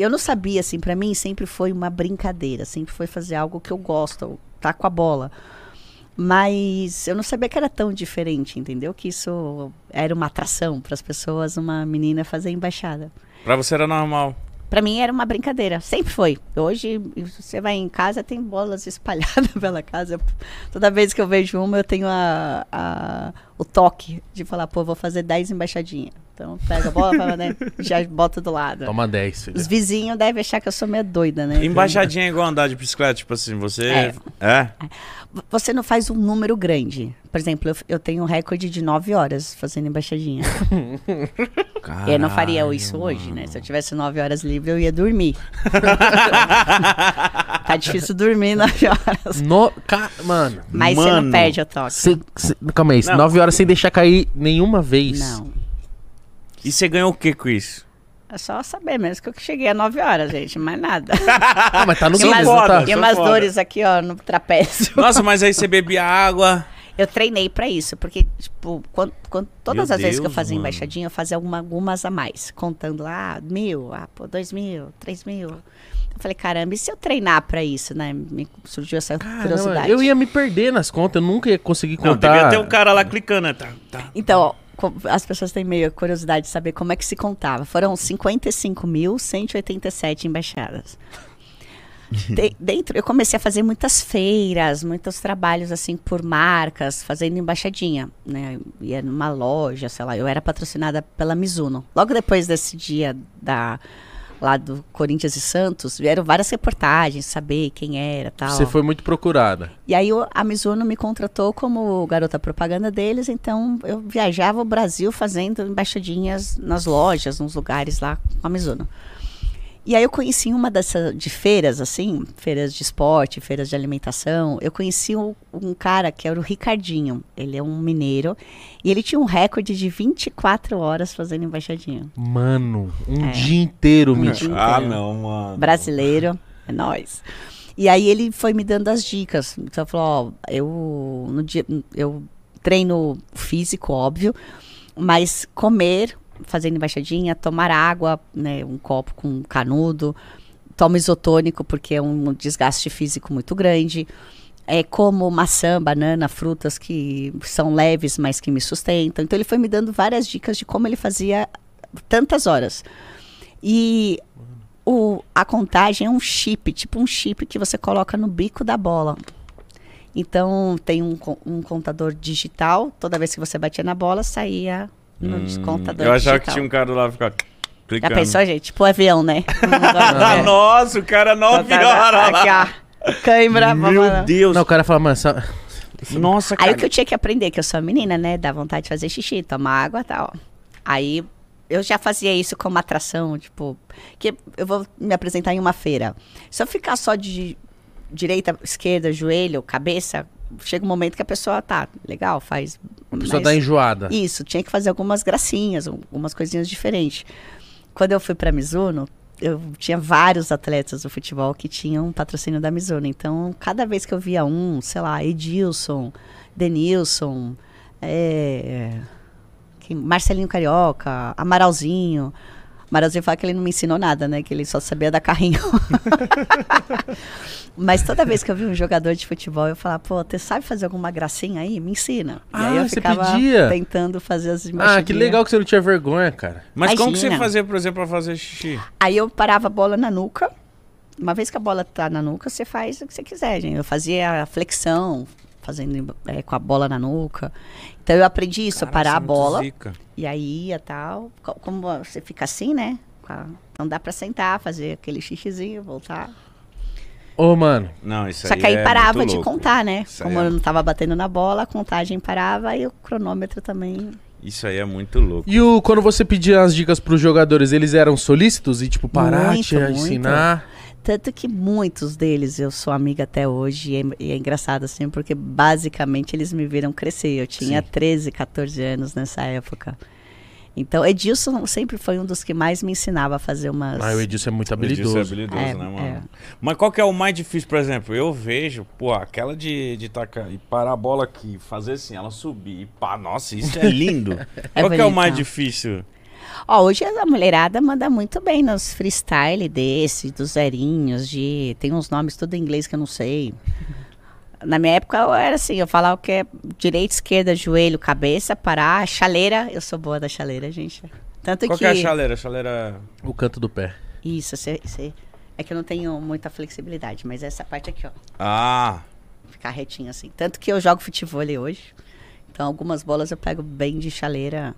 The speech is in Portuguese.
eu não sabia, assim, pra mim sempre foi uma brincadeira, sempre foi fazer algo que eu gosto, tá com a bola. Mas eu não sabia que era tão diferente, entendeu? Que isso era uma atração para as pessoas, uma menina fazer embaixada. Pra você era normal. Pra mim era uma brincadeira, sempre foi. Hoje você vai em casa, tem bolas espalhadas pela casa. Toda vez que eu vejo uma, eu tenho a, a o toque de falar, pô, vou fazer 10 embaixadinhas. Então pega a bola, fala, né, já bota do lado. Toma 10, filho. Os vizinhos devem achar que eu sou meio doida, né? Embaixadinha é igual andar de bicicleta, tipo assim, você. É. É? Você não faz um número grande. Por exemplo, eu, eu tenho um recorde de 9 horas fazendo embaixadinha. eu não faria isso hoje, né? Se eu tivesse 9 horas livre, eu ia dormir. tá difícil dormir 9 horas. No, ca- mano, Mas você Mano. não perde o toque. cê, cê- calma aí, Não. 9 horas sem deixar cair nenhuma vez. Não. E você ganhou o que com isso? É só saber mesmo que eu cheguei a 9 horas, gente. Mais nada. Ah, mas tá no Guinness, não tá? e umas foda. dores aqui, ó, no trapézio. Nossa, mas aí você bebia água. Eu treinei pra isso, porque, tipo, quando, quando- todas Meu as vezes que eu fazia mano. embaixadinha, eu fazia alguma- algumas a mais, contando lá, mil, ah, pô, dois mil, três mil. Eu falei, caramba, e se eu treinar pra isso, né? Me surgiu essa Caramba, curiosidade. eu ia me perder nas contas, eu nunca ia conseguir Não, contar. devia ter um cara lá clicando, né? Tá, tá. Então, ó, as pessoas têm meio curiosidade de saber como é que se contava. Foram 55.187 embaixadas. De- dentro, eu comecei a fazer muitas feiras, muitos trabalhos assim por marcas, fazendo embaixadinha, né? Ia numa loja, sei lá, eu era patrocinada pela Mizuno. Logo depois desse dia da lá do Corinthians e Santos, vieram várias reportagens, saber quem era, tal. Você foi muito procurada. E aí a Mizuno me contratou como garota propaganda deles, então eu viajava o Brasil fazendo embaixadinhas nas lojas, nos lugares lá com a Mizuno. E aí eu conheci uma dessas de feiras, assim, feiras de esporte, feiras de alimentação. Eu conheci um, um cara que era o Ricardinho. Ele é um mineiro. E ele tinha um recorde de 24 horas fazendo embaixadinha. Mano, um É. dia inteiro, me dia Ah, não, mano. brasileiro, é nóis. E aí ele foi me dando as dicas. Então ele falou, ó, eu no dia eu treino físico, óbvio, mas comer, fazendo embaixadinha, tomar água, né, um copo com canudo, tomo isotônico porque é um desgaste físico muito grande. É como maçã, banana, frutas que são leves, mas que me sustentam. Então ele foi me dando várias dicas de como ele fazia tantas horas. E o, a contagem é um chip, tipo um chip que você coloca no bico da bola. Então tem um, um contador digital, toda vez que você batia na bola, saía no contador Hum, Eu achava que digital. tinha um cara lá que ficava Já clicando. pensou, gente? Tipo avião, né? Ah, nossa, o cara nove horas Aqui, lá. ó. Cãibra. Meu vamos- Deus. Não, o cara fala, mano, sa- Nossa, cara. Aí o que eu tinha que aprender, que eu sou menina, né? Dá vontade de fazer xixi, tomar água e tal. Aí eu já fazia isso como atração, tipo, que eu vou me apresentar em uma feira. Se eu ficar só de direita, esquerda, joelho, cabeça, chega um momento que a pessoa tá legal, faz. A pessoa mas- enjoada. Isso, tinha que fazer algumas gracinhas, algumas coisinhas diferentes. Quando eu fui para Mizuno, eu tinha vários atletas do futebol que tinham patrocínio da Mizuno. Então, cada vez que eu via um, sei lá, Edilson, Denilson, é, Marcelinho Carioca, Amaralzinho. Que ele não me ensinou nada, né? Que ele só sabia dar carrinho. Mas toda vez que eu vi um jogador de futebol, eu falava, pô, você sabe fazer alguma gracinha aí? Me ensina. e aí Ah, eu você ficava pedia? tentando fazer as Ah, que legal que você não tinha vergonha, cara. Mas como que você Imagina. fazia, por exemplo, pra fazer xixi? Aí eu parava a bola na nuca. Uma vez que a bola tá na nuca, você faz o que você quiser, gente. Eu fazia a flexão, fazendo é, com a bola na nuca. Então eu aprendi isso, Cara, parar é a bola. zica. E aí ia tal. Co- Como você fica assim, né? Não dá pra sentar, fazer aquele xixizinho, voltar. Ô, mano, Não, isso Só aí que aí é parava de louco. contar, né? Isso Como é- eu não tava batendo na bola, a contagem parava e o cronômetro também. Isso aí é muito louco. E o, quando você pedia as dicas pros jogadores, eles eram solícitos e, tipo, parar, Muito, te muito. ensinar? Tanto que muitos deles eu sou amiga até hoje, e é, e é engraçado assim, porque basicamente eles me viram crescer. Eu tinha Sim. 13, 14 anos nessa época. Então, Edilson sempre foi um dos que mais me ensinava a fazer umas. Ah, o Edilson é muito habilidoso. é habilidoso, É, né, mano? é. Mas qual que é o mais difícil, por exemplo? Eu vejo, pô, aquela de, de tacar e parar a bola aqui, fazer assim, ela subir e pá, nossa, isso é lindo. qual que é o mais difícil? Ó, hoje a mulherada manda muito bem nos freestyle desse, dos zerinhos, de. Tem uns nomes tudo em inglês que eu não sei. Na minha época eu era assim, eu falava o que é direita, esquerda, joelho, cabeça, parar, chaleira. Eu sou boa da chaleira, gente. Tanto Qual que. que é a chaleira? A chaleira. O canto do pé. Isso, cê, cê- é que eu não tenho muita flexibilidade, mas essa parte aqui, ó. Ah, Ficar retinho assim. Tanto que eu jogo futebol hoje. Então algumas bolas eu pego bem de chaleira.